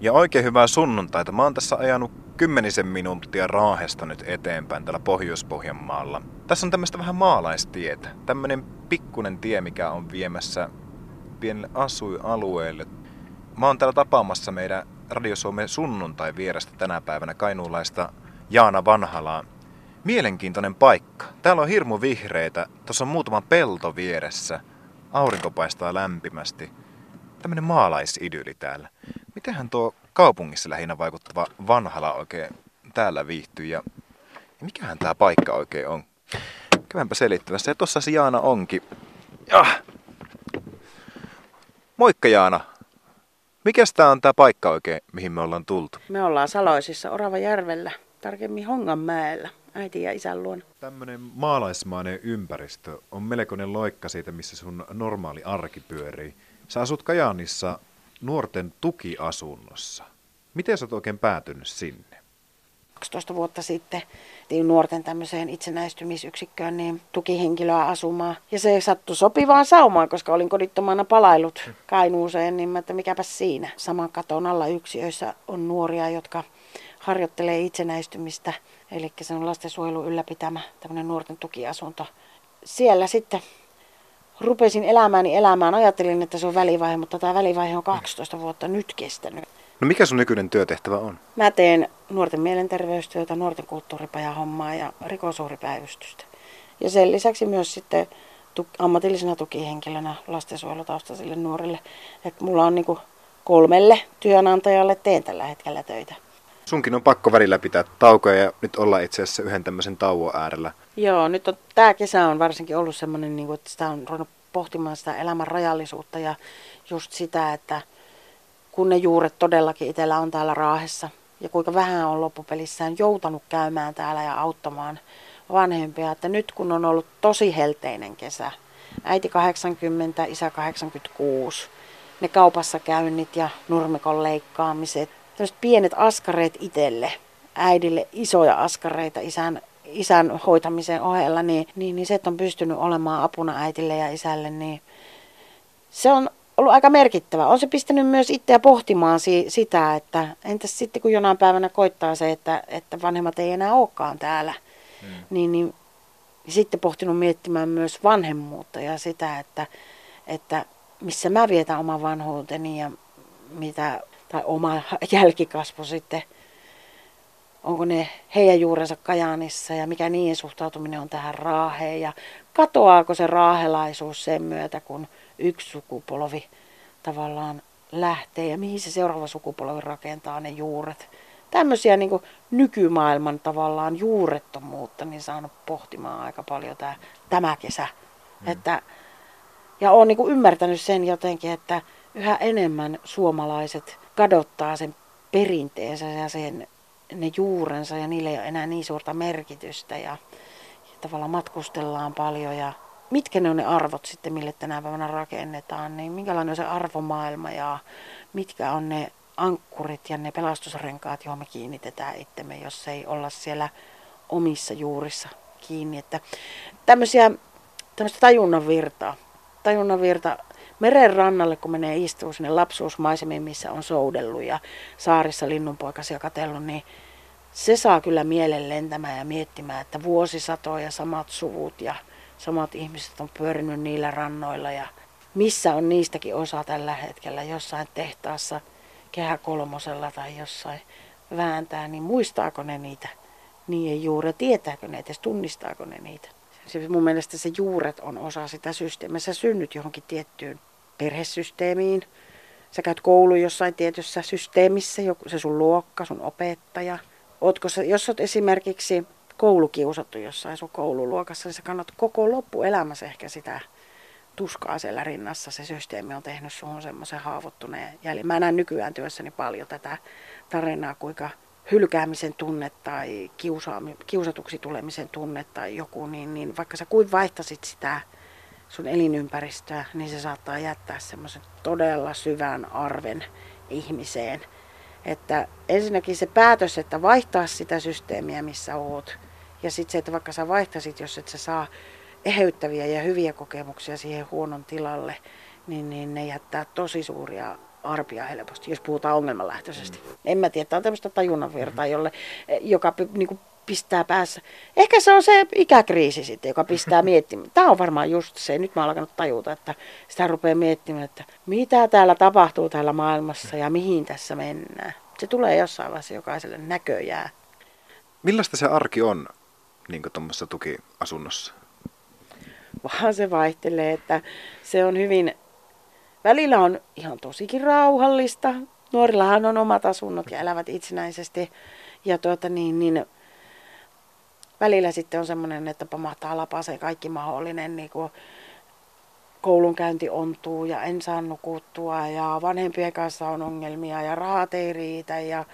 Ja oikein hyvää sunnuntaita. Mä oon tässä ajanut kymmenisen minuuttia Raahesta nyt eteenpäin täällä Pohjois-Pohjanmaalla. Tässä on tämmöistä vähän maalaistietä. Tämmönen pikkunen tie, mikä on viemässä pienelle asuinalueelle. Mä oon täällä tapaamassa meidän Radio Suomen sunnuntai vierestä tänä päivänä kainuulaista Jaana Vanhalaa. Mielenkiintoinen paikka. Täällä on hirmu vihreitä. Tuossa on muutama pelto vieressä. Aurinko paistaa lämpimästi. Tämmönen maalaisidyyli täällä. Mitenhän tuo kaupungissa lähinnä vaikuttava Vanhala oikein täällä viihtyy ja mikähän tämä paikka oikein on? Käydäänpä selittämässä. Ja tossa se Jaana onkin. Ja. Moikka Jaana. Mikäs tää on tää paikka oikein, mihin me ollaan tultu? Me ollaan Saloisissa Oravajärvellä, tarkemmin Honganmäellä, äiti ja isän luona. Tämmönen maalaismainen ympäristö on melkoinen loikka siitä, missä sun normaali arki pyörii. Sä asut Kajaanissa nuorten tukiasunnossa. Miten sä oot oikein päätynyt sinne? 12 vuotta sitten tein nuorten tämmöiseen itsenäistymisyksikköön niin tukihenkilöä asumaan. Ja se sattui sopivaan saumaan, koska olin kodittomana palailut Kainuuseen, niin mä, että mikäpä siinä. Saman katon alla yksiöissä on nuoria, jotka harjoittelee itsenäistymistä. Eli se on lastensuojelun ylläpitämä tämmöinen nuorten tukiasunto. Siellä sitten rupesin elämääni elämään. Ajattelin, että se on välivaihe, mutta tämä välivaihe on 12 vuotta nyt kestänyt. No mikä sun nykyinen työtehtävä on? Mä teen nuorten mielenterveystyötä, nuorten kulttuuripajahommaa ja rikosuhripäivystystä. Ja sen lisäksi myös sitten ammatillisena tukihenkilönä lastensuojelutaustaisille nuorille. Et mulla on niinku kolmelle työnantajalle teen tällä hetkellä töitä. Sunkin on pakko välillä pitää taukoja ja nyt olla itse asiassa yhden tämmöisen tauon äärellä. Joo, nyt on, tämä kesä on varsinkin ollut semmoinen, niin että sitä on ruvennut pohtimaan sitä elämän rajallisuutta ja just sitä, että kun ne juuret todellakin itsellä on täällä Raahessa ja kuinka vähän on loppupelissään joutanut käymään täällä ja auttamaan vanhempia. Että nyt kun on ollut tosi helteinen kesä, äiti 80, isä 86, ne kaupassa käynnit ja nurmikon leikkaamiset, tämmöiset pienet askareet itselle, äidille isoja askareita isän, isän hoitamisen ohella, niin, niin, niin se, että on pystynyt olemaan apuna äitille ja isälle, niin se on ollut aika merkittävä. On se pistänyt myös itseä pohtimaan si- sitä, että entäs sitten kun jonain päivänä koittaa se, että, että vanhemmat ei enää olekaan täällä, hmm. niin, niin sitten pohtinut miettimään myös vanhemmuutta ja sitä, että, että missä mä vietän oman vanhuuteni ja mitä, tai oma jälkikasvu sitten, onko ne heidän juurensa Kajaanissa ja mikä niiden suhtautuminen on tähän raaheen ja katoaako se raahelaisuus sen myötä, kun yksi sukupolvi tavallaan lähtee ja mihin se seuraava sukupolvi rakentaa ne juuret. Tämmöisiä niin kuin nykymaailman tavallaan juurettomuutta niin saanut pohtimaan aika paljon tämä, tämä kesä. Mm. Että, ja olen niin ymmärtänyt sen jotenkin, että yhä enemmän suomalaiset kadottaa sen perinteensä ja sen, ne juurensa ja niille ei ole enää niin suurta merkitystä ja, ja tavallaan matkustellaan paljon ja mitkä ne on ne arvot sitten, mille tänä päivänä rakennetaan, niin minkälainen on se arvomaailma ja mitkä on ne ankkurit ja ne pelastusrenkaat, johon me kiinnitetään itsemme, jos ei olla siellä omissa juurissa kiinni. Että tämmöisiä, tämmöistä tajunnan virtaa. Tajunnan virta meren rannalle, kun menee istuu sinne lapsuusmaisemiin, missä on soudellut ja saarissa linnunpoikasia katellut, niin se saa kyllä mielen lentämään ja miettimään, että vuosisatoja samat suvut ja samat ihmiset on pyörinyt niillä rannoilla ja missä on niistäkin osa tällä hetkellä jossain tehtaassa kehä kolmosella tai jossain vääntää, niin muistaako ne niitä niiden juuret, tietääkö ne edes, tunnistaako ne niitä. Se, mun mielestä se juuret on osa sitä systeemiä. Sä synnyt johonkin tiettyyn perhesysteemiin. Sä käyt koulu jossain tietyssä systeemissä, joku, se sun luokka, sun opettaja. Ootko sä, jos oot esimerkiksi koulukiusattu jossain sun koululuokassa, niin sä kannat koko loppuelämässä ehkä sitä tuskaa siellä rinnassa. Se systeemi on tehnyt suhun semmoisen haavoittuneen jäljen. Mä näen nykyään työssäni paljon tätä tarinaa, kuinka hylkäämisen tunne tai kiusatuksi tulemisen tunne tai joku, niin, niin vaikka sä kuin vaihtasit sitä sun elinympäristöä, niin se saattaa jättää semmoisen todella syvän arven ihmiseen. Että ensinnäkin se päätös, että vaihtaa sitä systeemiä, missä oot, ja sitten se, että vaikka sä vaihtasit, jos et sä saa eheyttäviä ja hyviä kokemuksia siihen huonon tilalle, niin, niin ne jättää tosi suuria arpia helposti, jos puhutaan ongelmanlähtöisesti. Mm. En mä tiedä, tämä on tämmöistä tajunnan virtaa, jolle, joka niin kuin pistää päässä. Ehkä se on se ikäkriisi sitten, joka pistää miettimään. Tämä on varmaan just se. Nyt mä oon alkanut tajuta, että sitä rupeaa miettimään, että mitä täällä tapahtuu täällä maailmassa ja mihin tässä mennään. Se tulee jossain vaiheessa jokaiselle näköjään. Millaista se arki on niin tuommoisessa tukiasunnossa? Vaan se vaihtelee, että se on hyvin, välillä on ihan tosikin rauhallista. Nuorillahan on omat asunnot ja elävät itsenäisesti. Ja tuota niin, niin välillä sitten on semmoinen, että pamahtaa lapaseen kaikki mahdollinen niin kuin koulunkäynti ontuu ja en saa nukuttua ja vanhempien kanssa on ongelmia ja rahat ei riitä ja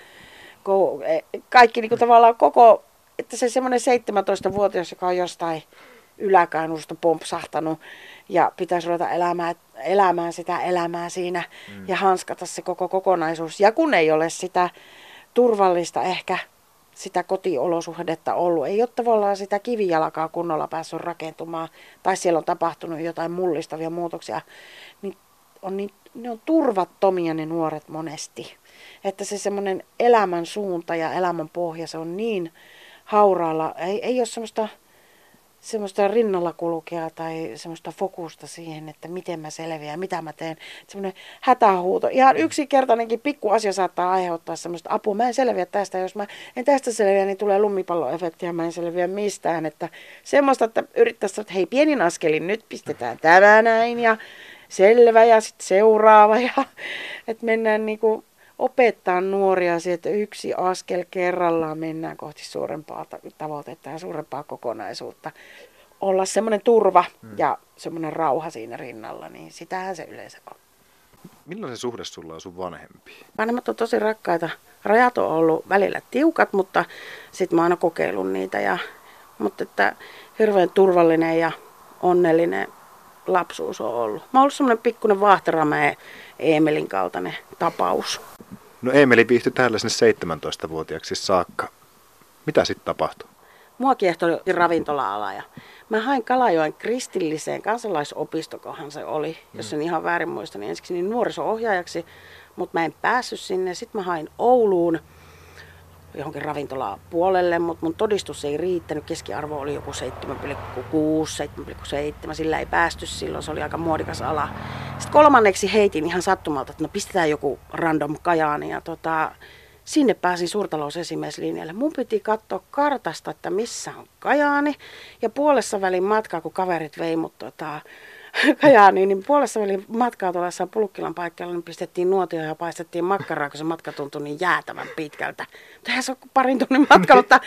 e, kaikki niin kuin tavallaan koko, että se semmoinen 17-vuotias, joka on jostain yläkainusta pompsahtanut ja pitäisi ruveta elämään, elämään sitä elämää siinä mm. ja hanskata se koko kokonaisuus. Ja kun ei ole sitä turvallista ehkä sitä kotiolosuhdetta ollut. Ei ole tavallaan sitä kivijalkaa kunnolla päässyt rakentumaan tai siellä on tapahtunut jotain mullistavia muutoksia. Niin on niin, ne on turvattomia ne nuoret monesti. Että se semmoinen elämän suunta ja elämän pohja, se on niin hauraalla. Ei, ei ole semmoista semmoista rinnalla kulkea tai semmoista fokusta siihen, että miten mä selviän, mitä mä teen. Semmoinen hätähuuto. Ihan yksinkertainenkin pikku asia saattaa aiheuttaa semmoista apua. Mä en selviä tästä. Jos mä en tästä selviä, niin tulee lumipalloefekti ja mä en selviä mistään. Että semmoista, että yrittäisi, että hei pienin askelin, nyt pistetään tämä näin ja selvä ja sitten seuraava. Ja, että mennään niinku opettaa nuoria siihen, että yksi askel kerrallaan mennään kohti suurempaa tavoitetta ja suurempaa kokonaisuutta. Olla semmoinen turva hmm. ja semmoinen rauha siinä rinnalla, niin sitähän se yleensä on. Millainen suhde sulla on sun vanhempiin? Vanhemmat on tosi rakkaita. Rajat on ollut välillä tiukat, mutta sitten mä oon aina kokeillut niitä. Ja, mutta että hirveän turvallinen ja onnellinen lapsuus on ollut. Mä oon ollut semmoinen pikkuinen Vahteramäen Eemelin kaltainen tapaus. No Eemeli viihtyi täällä sinne 17-vuotiaaksi saakka. Mitä sitten tapahtui? Mua kiehtoi ravintola-ala ja mä hain Kalajoen kristilliseen kansalaisopistokohan se oli, mm. jos en ihan väärin muista, niin ensiksi niin nuoriso-ohjaajaksi, mutta mä en päässyt sinne. Sitten mä hain Ouluun johonkin ravintolaan puolelle, mutta mun todistus ei riittänyt. Keskiarvo oli joku 7,6, 7,7. Sillä ei päästy silloin, se oli aika muodikas ala. Sitten kolmanneksi heitin ihan sattumalta, että no pistetään joku random kajaani ja tota, sinne pääsin suurtalousesimieslinjalle. Mun piti katsoa kartasta, että missä on Kajaani. Ja puolessa välin matkaa, kun kaverit vei mut tota, Kajaaniin, niin puolessa välin matkaa tuolla Pulkkilan paikalla, niin pistettiin nuotio ja paistettiin makkaraa, kun se matka tuntui niin jäätävän pitkältä. Mutta se on parin tunnin matka, mutta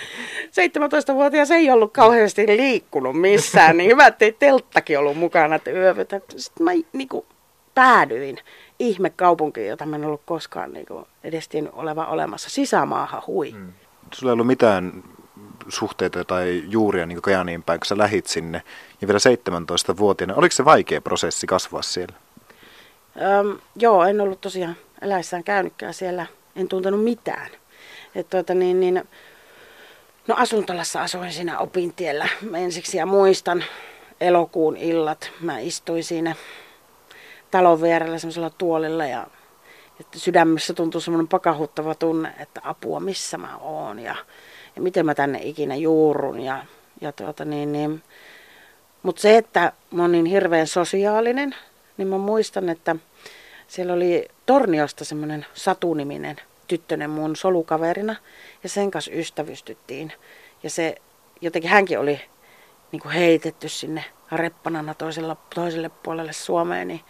17-vuotias ei ollut kauheasti liikkunut missään, niin hyvä, ettei telttakin ollut mukana, että. Sitten mä niin kuin, päädyin ihme kaupunkiin, jota mä en ollut koskaan niin kuin, edes oleva olemassa. Sisämaahan hui. Hmm. Sulla ei ollut mitään suhteita tai juuria niin Kajaniin päin, kun sä lähit sinne ja vielä 17-vuotiaana. Oliko se vaikea prosessi kasvaa siellä? Öm, joo, en ollut tosiaan eläissään käynytkään siellä. En tuntenut mitään. Et tuota, niin, niin, no asuntolassa asuin siinä opintiellä ensiksi ja muistan elokuun illat. Mä istuin siinä talon vierellä semmoisella tuolilla ja että sydämessä tuntui semmoinen pakahuttava tunne, että apua, missä mä oon ja, ja miten mä tänne ikinä juurun. Ja, ja tuota niin, niin. Mutta se, että mä oon niin hirveän sosiaalinen, niin mä muistan, että siellä oli Torniosta semmoinen Satuniminen tyttönen mun solukaverina ja sen kanssa ystävystyttiin. Ja se jotenkin hänkin oli niin kuin heitetty sinne reppanana toisella, toiselle puolelle Suomeen, niin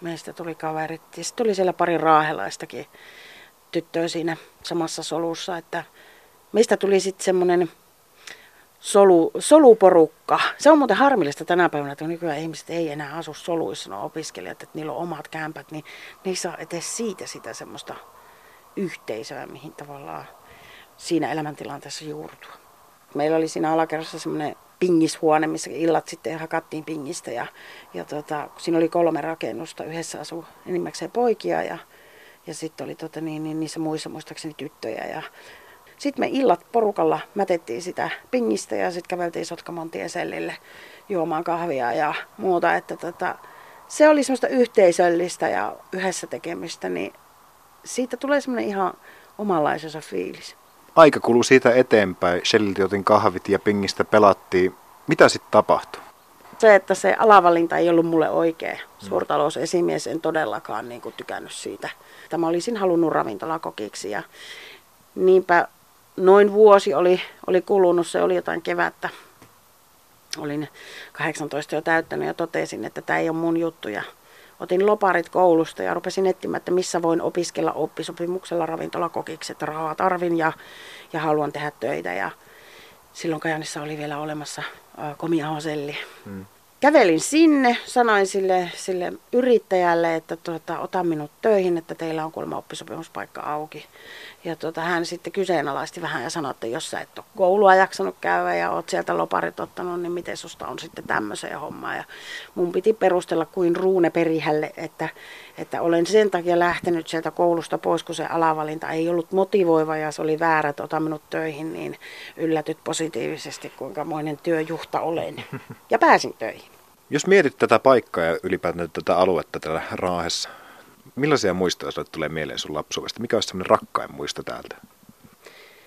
meistä tuli kaverit. Ja sitten tuli siellä pari raahelaistakin tyttöä siinä samassa solussa, että meistä tuli sitten semmoinen solu, soluporukka. Se on muuten harmillista tänä päivänä, että nykyään ihmiset ei enää asu soluissa, no opiskelijat, että niillä on omat kämpät, niin ne ei saa edes siitä sitä semmoista yhteisöä, mihin tavallaan siinä elämäntilanteessa juurtua. Meillä oli siinä alakerrassa semmoinen pingishuone, missä illat sitten hakattiin pingistä. Ja, ja tota, siinä oli kolme rakennusta. Yhdessä asui enimmäkseen poikia ja, ja sitten oli tota, niin, niin, niissä muissa muistaakseni tyttöjä. Ja sitten me illat porukalla mätettiin sitä pingistä ja sitten käveltiin Sotkamon sellille juomaan kahvia ja muuta. Että tota, se oli semmoista yhteisöllistä ja yhdessä tekemistä, niin siitä tulee semmoinen ihan omanlaisensa fiilis. Aika kului siitä eteenpäin. Shelliltä otin kahvit ja pingistä pelattiin. Mitä sitten tapahtui? Se, että se alavalinta ei ollut mulle oikea. Suurtalousesimies en todellakaan niin kuin, tykännyt siitä. Tämä olisin halunnut ravintolakokiksi ja niinpä noin vuosi oli, oli kulunut. Se oli jotain kevättä. Olin 18 jo täyttänyt ja totesin, että tämä ei ole mun juttu. Ja otin loparit koulusta ja rupesin etsimään, että missä voin opiskella oppisopimuksella ravintolakokiksi, että rahaa tarvin ja, ja haluan tehdä töitä. Ja silloin Kajanissa oli vielä olemassa komiahoselli. Hmm. Kävelin sinne, sanoin sille, sille yrittäjälle, että tuota, ota minut töihin, että teillä on kuulemma oppisopimuspaikka auki. Ja tuota, hän sitten kyseenalaisti vähän ja sanoi, että jos sä et ole koulua jaksanut käydä ja oot sieltä loparit ottanut, niin miten susta on sitten tämmöiseen hommaan. Ja mun piti perustella kuin ruune perihälle, että, että olen sen takia lähtenyt sieltä koulusta pois, kun se alavalinta ei ollut motivoiva ja se oli väärä, että ota minut töihin, niin yllätyt positiivisesti, kuinka moinen työjuhta olen. Ja pääsin töihin. Jos mietit tätä paikkaa ja ylipäätään tätä aluetta täällä Raahessa, Millaisia muistoja sinulle tulee mieleen sun lapsuudesta? Mikä olisi semmoinen rakkain muisto täältä?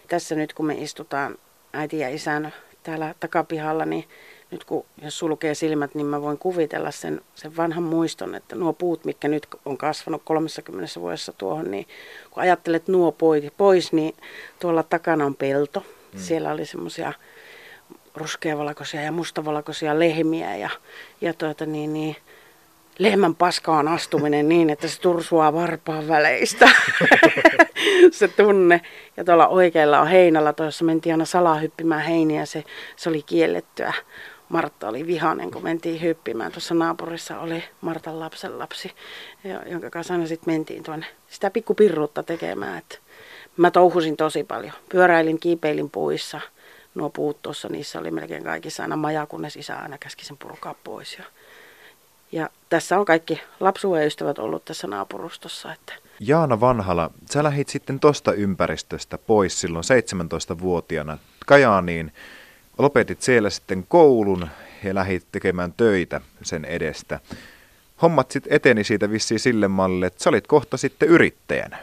Tässä nyt kun me istutaan äiti ja isän täällä takapihalla, niin nyt kun jos sulkee silmät, niin mä voin kuvitella sen, sen vanhan muiston, että nuo puut, mitkä nyt on kasvanut 30 vuodessa tuohon, niin kun ajattelet nuo pois, niin tuolla takana on pelto. Hmm. Siellä oli semmoisia ruskeavalkoisia ja mustavalkoisia lehmiä ja, ja tuota niin, niin, lehmän paskaan astuminen niin, että se tursuaa varpaan väleistä. se tunne. Ja tuolla oikealla on heinällä, tuossa mentiin aina salaa hyppimään heiniä, se, se oli kiellettyä. Martta oli vihainen, kun mentiin hyppimään. Tuossa naapurissa oli Martan lapsen lapsi, jonka kanssa aina sitten mentiin tuonne sitä pikkupirruutta tekemään. Et mä touhusin tosi paljon. Pyöräilin, kiipeilin puissa. Nuo puut tuossa, niissä oli melkein kaikissa aina maja, kunnes isä aina käski sen purkaa pois. Ja ja tässä on kaikki lapsuuden ystävät ollut tässä naapurustossa. Että. Jaana Vanhala, sä lähit sitten tosta ympäristöstä pois silloin 17-vuotiaana Kajaaniin. Lopetit siellä sitten koulun ja lähit tekemään töitä sen edestä. Hommat sitten eteni siitä vissiin sille mallille, että sä olit kohta sitten yrittäjänä.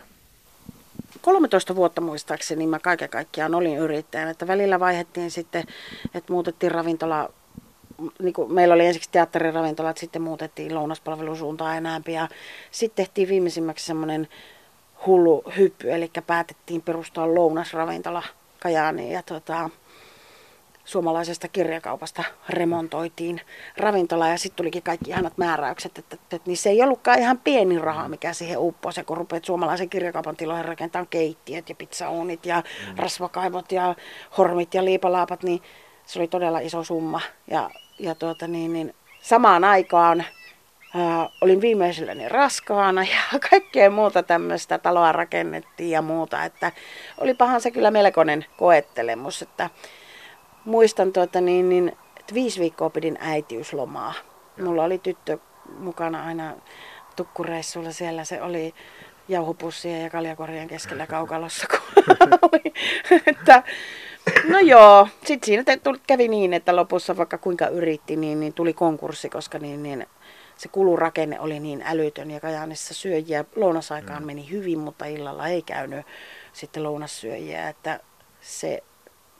13 vuotta muistaakseni mä kaiken kaikkiaan olin yrittäjänä, että välillä vaihettiin sitten, että muutettiin ravintola niin kuin meillä oli ensiksi teatteriravintolat, sitten muutettiin lounaspalvelusuuntaan enäämpi ja sitten tehtiin viimeisimmäksi semmoinen hullu hyppy, eli päätettiin perustaa lounasravintola Kajaaniin ja tota, suomalaisesta kirjakaupasta remontoitiin ravintola ja sitten tulikin kaikki ihanat määräykset, että, että, että niin se ei ollutkaan ihan pieni raha, mikä siihen uppoi, se kun rupeat suomalaisen kirjakaupan tiloihin rakentamaan keittiöt ja pizzaunit ja mm. rasvakaivot ja hormit ja liipalaapat, niin se oli todella iso summa ja ja tuota niin, niin samaan aikaan ää, olin viimeiselläni raskaana ja kaikkea muuta tämmöistä taloa rakennettiin ja muuta, että olipahan se kyllä melkoinen koettelemus, että muistan tuota niin, niin että viisi viikkoa pidin äitiyslomaa. Mulla oli tyttö mukana aina tukkureissulla siellä, se oli jauhopussien ja kaljakorjan keskellä kaukalossa, kun oli, että No joo, sitten siinä kävi niin, että lopussa vaikka kuinka yritti, niin, niin tuli konkurssi, koska niin, niin se kulurakenne oli niin älytön ja Kajaanissa syöjiä lounasaikaan mm. meni hyvin, mutta illalla ei käynyt sitten lounassyöjiä, että se,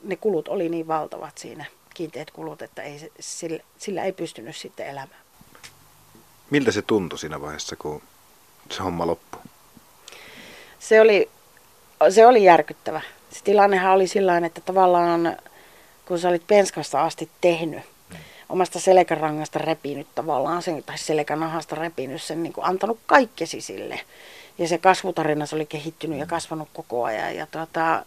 ne kulut oli niin valtavat siinä, kiinteät kulut, että ei, sillä, sillä ei pystynyt sitten elämään. Miltä se tuntui siinä vaiheessa, kun se homma loppui? Se oli, se oli järkyttävä se tilannehan oli sillä että tavallaan kun sä olit penskasta asti tehnyt, mm. omasta selkärangasta repinyt tavallaan sen, tai selkänahasta repinyt sen, niin kuin antanut kaikkesi sille. Ja se kasvutarina se oli kehittynyt ja kasvanut koko ajan. Ja tuota,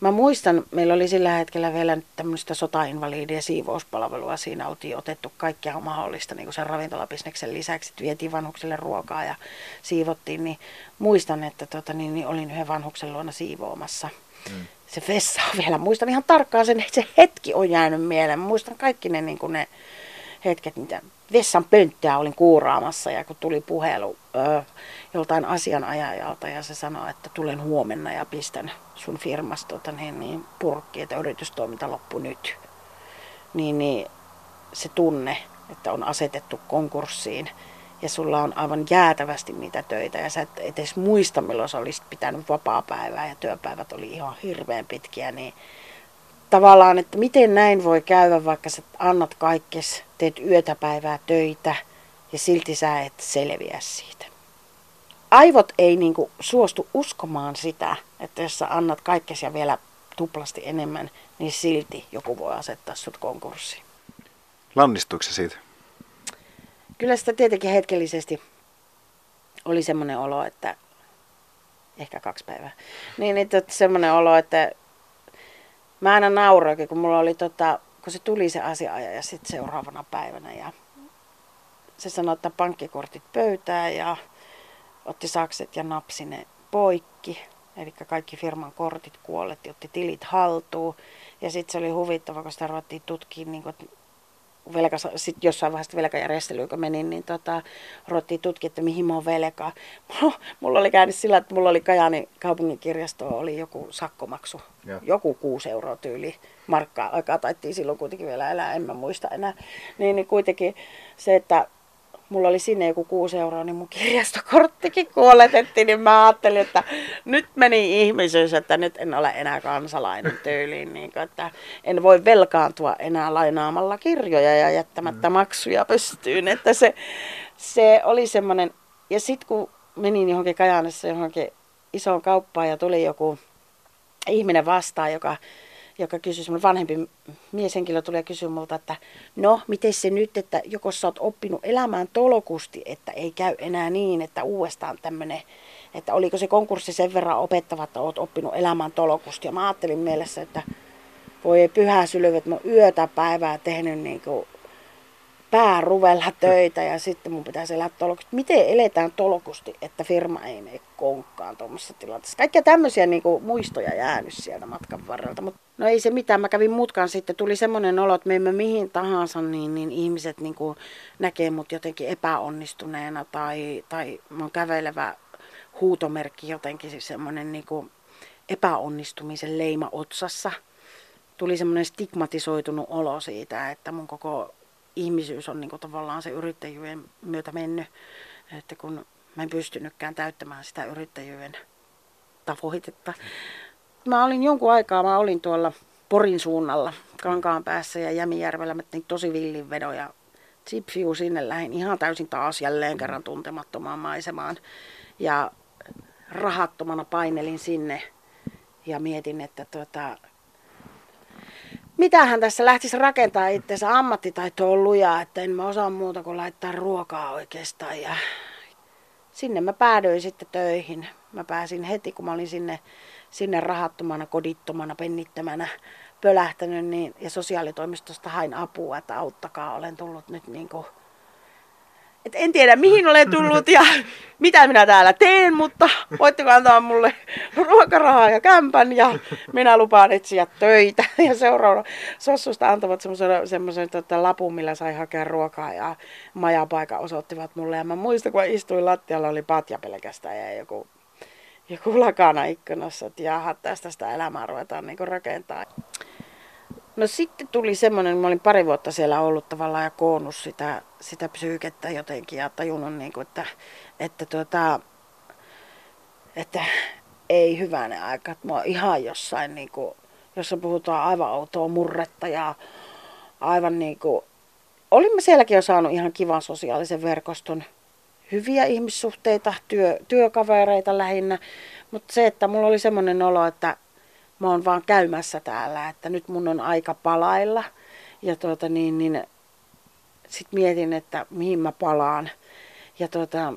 Mä muistan, meillä oli sillä hetkellä vielä tämmöistä sotainvalidien siivouspalvelua. Siinä oltiin otettu kaikkea mahdollista niin sen ravintolabisneksen lisäksi, vietiin vanhuksille ruokaa ja siivottiin. Niin muistan, että tota, niin, niin olin yhden vanhuksen luona siivoamassa. Mm. Se vessa on vielä, muistan ihan tarkkaan sen, että se hetki on jäänyt mieleen. muistan kaikki ne, niin kuin ne hetket, mitä vessan pönttöä olin kuuraamassa ja kun tuli puhelu ö, joltain asianajajalta ja se sanoi, että tulen huomenna ja pistän sun firmasta tota, niin, niin, purkki, että yritystoiminta loppu nyt. Niin, niin se tunne että on asetettu konkurssiin ja sulla on aivan jäätävästi niitä töitä ja sä et edes muista milloin sä olisit pitänyt vapaa-päivää ja työpäivät oli ihan hirveän pitkiä, niin tavallaan, että miten näin voi käydä, vaikka sä annat kaikkes, teet yötä päivää töitä ja silti sä et selviä siitä. Aivot ei niinku suostu uskomaan sitä, että jos sä annat kaikkes ja vielä tuplasti enemmän, niin silti joku voi asettaa sut konkurssiin. Lannistuiko se siitä? Kyllä sitä tietenkin hetkellisesti oli semmoinen olo, että ehkä kaksi päivää. Niin, niin tot, semmoinen olo, että mä aina nauroinkin, kun mulla oli tota, kun se tuli se asiaaja sitten seuraavana päivänä ja se sanoi, että pankkikortit pöytään ja otti sakset ja napsi ne poikki. Eli kaikki firman kortit kuolletti, otti tilit haltuun. Ja sitten se oli huvittava, kun sitä ruvettiin tutkimaan, niin kuin, velka, sit jossain vaiheessa velkajärjestelyyn, kun menin, niin tota, ruvettiin tutkia, että mihin mä oon velkaa. Mulla oli käynyt sillä, että mulla oli Kajani kaupunginkirjasto, oli joku sakkomaksu, ja. joku kuusi euroa tyyli markkaa. Aikaa taittiin silloin kuitenkin vielä elää, en mä muista enää. Niin, niin kuitenkin se, että mulla oli sinne joku kuusi euroa, niin mun kirjastokorttikin kuoletettiin, niin mä ajattelin, että nyt meni ihmisyys, että nyt en ole enää kansalainen tyyliin, niin kuin, että en voi velkaantua enää lainaamalla kirjoja ja jättämättä mm. maksuja pystyyn, että se, se oli semmoinen, ja sitten kun menin johonkin Kajaanissa johonkin isoon kauppaan ja tuli joku ihminen vastaan, joka joka kysyi, semmoinen vanhempi mieshenkilö tulee kysyä multa, että no, miten se nyt, että joko sä oot oppinut elämään tolokusti, että ei käy enää niin, että uudestaan tämmöinen, että oliko se konkurssi sen verran opettava, että oot oppinut elämään tolokusti. Ja mä ajattelin mielessä, että voi pyhä sylvy, että mä yötä päivää tehnyt niin kuin pääruvella töitä ja sitten mun pitäisi elää tolokusti. Miten eletään tolokusti, että firma ei mene konkkaan tuommoisessa tilanteessa? Kaikkia tämmöisiä niin kuin, muistoja jäänyt sieltä matkan varrelta. Mut, no ei se mitään, mä kävin mutkan sitten. Tuli semmoinen olo, että me emme mihin tahansa, niin, niin ihmiset niin kuin, näkee mut jotenkin epäonnistuneena tai, tai oon kävelevä huutomerkki jotenkin siis semmoinen niin kuin, epäonnistumisen leima otsassa. Tuli semmoinen stigmatisoitunut olo siitä, että mun koko ihmisyys on niin kuin tavallaan se yrittäjyyden myötä mennyt, että kun mä en pystynytkään täyttämään sitä yrittäjyyden tavoitetta. Mä olin jonkun aikaa, mä olin tuolla Porin suunnalla Kankaan päässä ja Jämijärvellä, mä tein tosi villin vedon ja Zipfiu sinne lähin ihan täysin taas jälleen kerran tuntemattomaan maisemaan. Ja rahattomana painelin sinne ja mietin, että tuota, mitähän tässä lähtisi rakentaa itseensä. Ammattitaito on lujaa, että en mä osaa muuta kuin laittaa ruokaa oikeastaan. Ja sinne mä päädyin sitten töihin. Mä pääsin heti, kun mä olin sinne, sinne rahattomana, kodittomana, pennittömänä pölähtänyt, niin, ja sosiaalitoimistosta hain apua, että auttakaa, olen tullut nyt niin kuin et en tiedä mihin olen tullut ja mitä minä täällä teen, mutta voitteko antaa mulle ruokarahaa ja kämpän ja minä lupaan etsiä töitä. Ja seuraava Sossusta antavat semmoisen, semmoisen tota, lapun, millä sai hakea ruokaa ja majapaikan osoittivat mulle. Ja mä muistan, kun istuin lattialla, oli patja pelkästään ja joku, joku lakana ikkunassa, että jaha, tästä sitä elämää ruvetaan niin rakentaa. No sitten tuli semmoinen, mä olin pari vuotta siellä ollut tavallaan ja koonnut sitä, sitä psyykettä jotenkin ja tajunnut, niin kuin, että, että, tuota, että ei hyvänä aika, että mä oon ihan jossain, niin kuin, jossa puhutaan aivan autoa murretta ja aivan niin kuin, olin mä sielläkin jo saanut ihan kivan sosiaalisen verkoston, hyviä ihmissuhteita, työ, työkavereita lähinnä, mutta se, että mulla oli semmoinen olo, että mä oon vaan käymässä täällä, että nyt mun on aika palailla. Ja tuota niin, niin sit mietin, että mihin mä palaan. Ja tuota,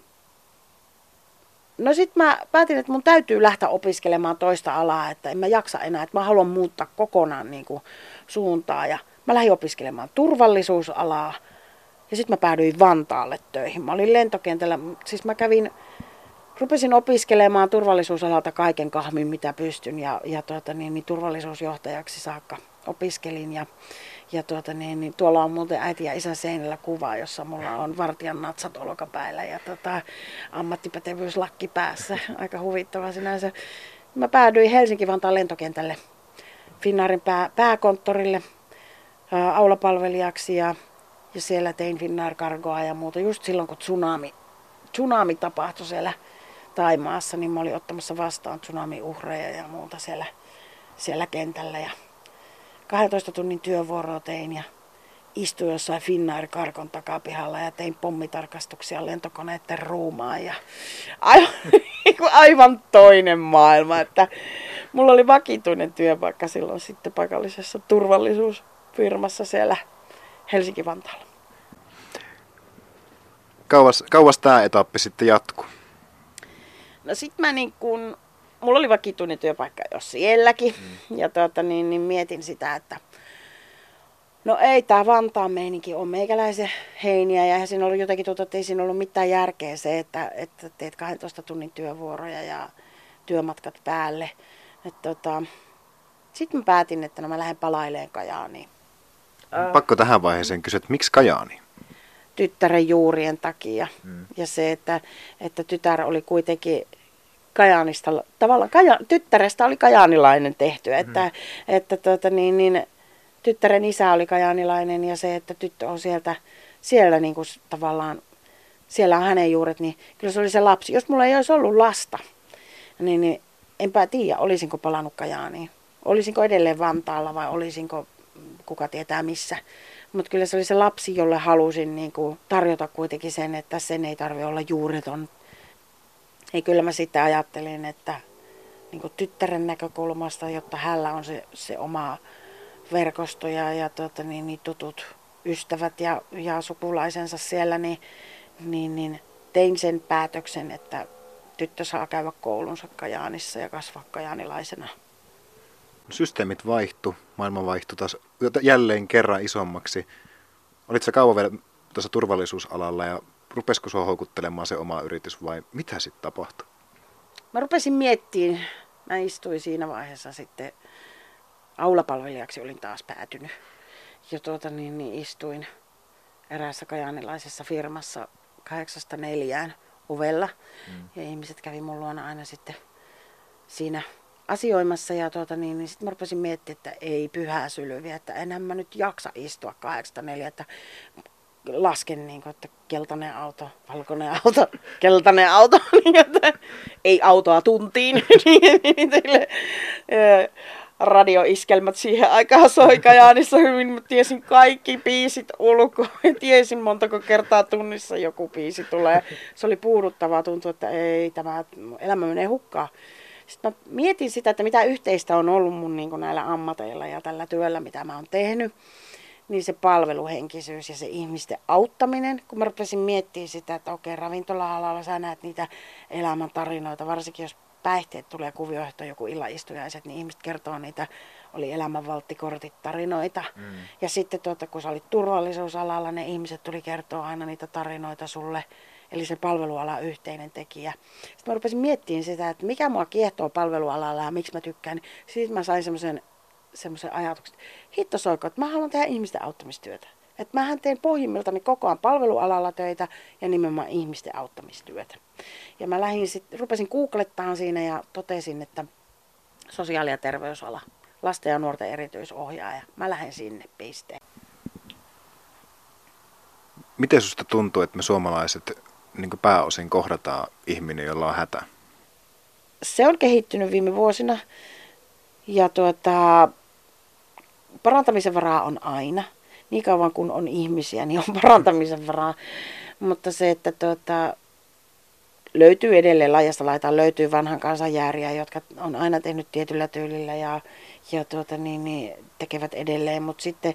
no sit mä päätin, että mun täytyy lähteä opiskelemaan toista alaa, että en mä jaksa enää, että mä haluan muuttaa kokonaan niin kuin suuntaa. Ja mä lähdin opiskelemaan turvallisuusalaa. Ja sitten mä päädyin Vantaalle töihin. Mä olin lentokentällä, siis mä kävin rupesin opiskelemaan turvallisuusalalta kaiken kahmin, mitä pystyn ja, ja tuota, niin, niin, turvallisuusjohtajaksi saakka opiskelin. Ja, ja tuota, niin, niin, tuolla on muuten äiti ja isän seinällä kuva, jossa mulla on vartijan natsat olkapäillä ja tuota, ammattipätevyyslakki päässä. Aika huvittava sinänsä. Mä päädyin Helsinki-Vantaan lentokentälle Finnaarin pää, pääkonttorille ää, aulapalvelijaksi ja Ja siellä tein Finnair Cargoa ja muuta. Just silloin, kun tsunami, tsunami tapahtui siellä Taimaassa, niin mä olin ottamassa vastaan tsunami-uhreja ja muuta siellä, siellä kentällä. Ja 12 tunnin työvuoroa tein ja istuin jossain Finnair Karkon takapihalla ja tein pommitarkastuksia lentokoneiden ruumaan ja aivan, aivan toinen maailma. Että mulla oli vakituinen työpaikka silloin sitten paikallisessa turvallisuusfirmassa siellä Helsinki-Vantaalla. Kauas, kauas tämä etappi sitten jatkuu? No sit mä niin kun, mulla oli vakituinen työpaikka jo sielläkin mm. ja tuota, niin, niin mietin sitä, että No ei, tämä Vantaan meininki on meikäläisen heiniä ja siinä ollut jotenkin tuota, että ei siinä ollut mitään järkeä se, että, että teet 12 tunnin työvuoroja ja työmatkat päälle. Tota, Sitten mä päätin, että no mä lähden palaileen Kajaaniin. Pakko tähän vaiheeseen kysyä, että miksi Kajaani? Tyttären juurien takia. Hmm. Ja se, että, että tytär oli kuitenkin Kajaanista, tavallaan kaja, tyttärestä oli kajaanilainen tehty, että, hmm. että tuota, niin, niin, tyttären isä oli kajaanilainen ja se, että tyttö on sieltä, siellä niin kuin tavallaan, siellä on hänen juuret, niin kyllä se oli se lapsi. Jos mulla ei olisi ollut lasta, niin, niin enpä tiedä, olisinko palannut Kajaaniin. Olisinko edelleen Vantaalla vai olisinko, kuka tietää missä. Mutta kyllä se oli se lapsi, jolle halusin niin kuin tarjota kuitenkin sen, että sen ei tarvitse olla juureton. Ei kyllä mä sitten ajattelin, että niin kuin tyttären näkökulmasta, jotta hänellä on se, se oma verkostoja ja tuota, niin, niin tutut ystävät ja, ja sukulaisensa siellä, niin, niin, niin tein sen päätöksen, että tyttö saa käydä koulunsa Kajaanissa ja kasvaa kajaanilaisena. Systeemit vaihtu, maailma vaihtui taas jälleen kerran isommaksi. Olitko kauan vielä tuossa turvallisuusalalla ja rupesiko sinua houkuttelemaan se oma yritys vai mitä sitten tapahtui? Mä rupesin miettimään, mä istuin siinä vaiheessa sitten aulapalvelijaksi olin taas päätynyt. Ja tuota, niin, niin istuin eräässä kajaanilaisessa firmassa kahdeksasta neljään ovella. Mm. Ja ihmiset kävi mun luona aina sitten siinä asioimassa ja tuota, niin, niin sitten mä rupesin miettimään, että ei pyhää sylyviä, että enhän mä nyt jaksa istua kahdeksasta neljä, että lasken niin kuin, että keltainen auto, valkoinen auto, keltainen auto, niin että ei autoa tuntiin, niin, niin teille, radioiskelmät siihen aikaan soi Kajaanissa hyvin. Mä tiesin kaikki biisit ulkoa. Tiesin montako kertaa tunnissa joku biisi tulee. Se oli puuduttavaa. Tuntui, että ei, tämä elämä menee hukkaan. Sitten mä mietin sitä, että mitä yhteistä on ollut mun niin näillä ammateilla ja tällä työllä, mitä mä oon tehnyt. Niin se palveluhenkisyys ja se ihmisten auttaminen. Kun mä rupesin miettimään sitä, että okei, ravintola-alalla sä näet niitä elämäntarinoita, varsinkin jos päihteet tulee kuvioon, joku illaistujaiset, niin ihmiset kertoo niitä, oli elämänvalttikortit tarinoita. Mm. Ja sitten tuota, kun sä olit turvallisuusalalla, ne ihmiset tuli kertoa aina niitä tarinoita sulle. Eli se palveluala yhteinen tekijä. Sitten mä rupesin miettimään sitä, että mikä mua kiehtoo palvelualalla ja miksi mä tykkään. Sitten mä sain semmoisen semmoisen ajatuksen, että hitto soiko, että mä haluan tehdä ihmisten auttamistyötä. Että mähän teen pohjimmiltani koko ajan palvelualalla töitä ja nimenomaan ihmisten auttamistyötä. Ja mä lähdin sit, rupesin googlettaan siinä ja totesin, että sosiaali- ja terveysala, lasten ja nuorten erityisohjaaja. Mä lähden sinne pisteen. Miten susta tuntuu, että me suomalaiset niin pääosin kohdataan ihminen, jolla on hätä? Se on kehittynyt viime vuosina ja tuota, parantamisen varaa on aina – niin kauan kun on ihmisiä, niin on parantamisen varaa. Mutta se, että tuota, löytyy edelleen laajasta laitaan, löytyy vanhan kansan jääriä, jotka on aina tehnyt tietyllä tyylillä ja, ja tuota, niin, niin, tekevät edelleen. Mutta sitten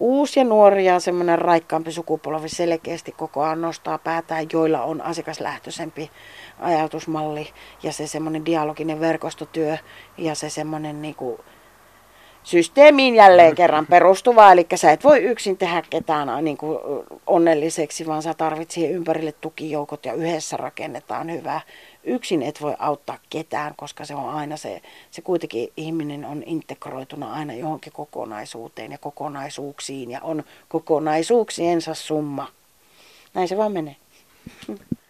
uusi ja nuori ja semmoinen raikkaampi sukupolvi selkeästi koko ajan nostaa päätään, joilla on asiakaslähtöisempi ajatusmalli ja se semmoinen dialoginen verkostotyö ja se semmoinen niin kuin, systeemiin jälleen kerran perustuva, eli sä et voi yksin tehdä ketään niin kuin onnelliseksi, vaan sä tarvitset siihen ympärille tukijoukot ja yhdessä rakennetaan hyvää. Yksin et voi auttaa ketään, koska se on aina se, se kuitenkin ihminen on integroituna aina johonkin kokonaisuuteen ja kokonaisuuksiin ja on kokonaisuuksiensa summa. Näin se vaan menee.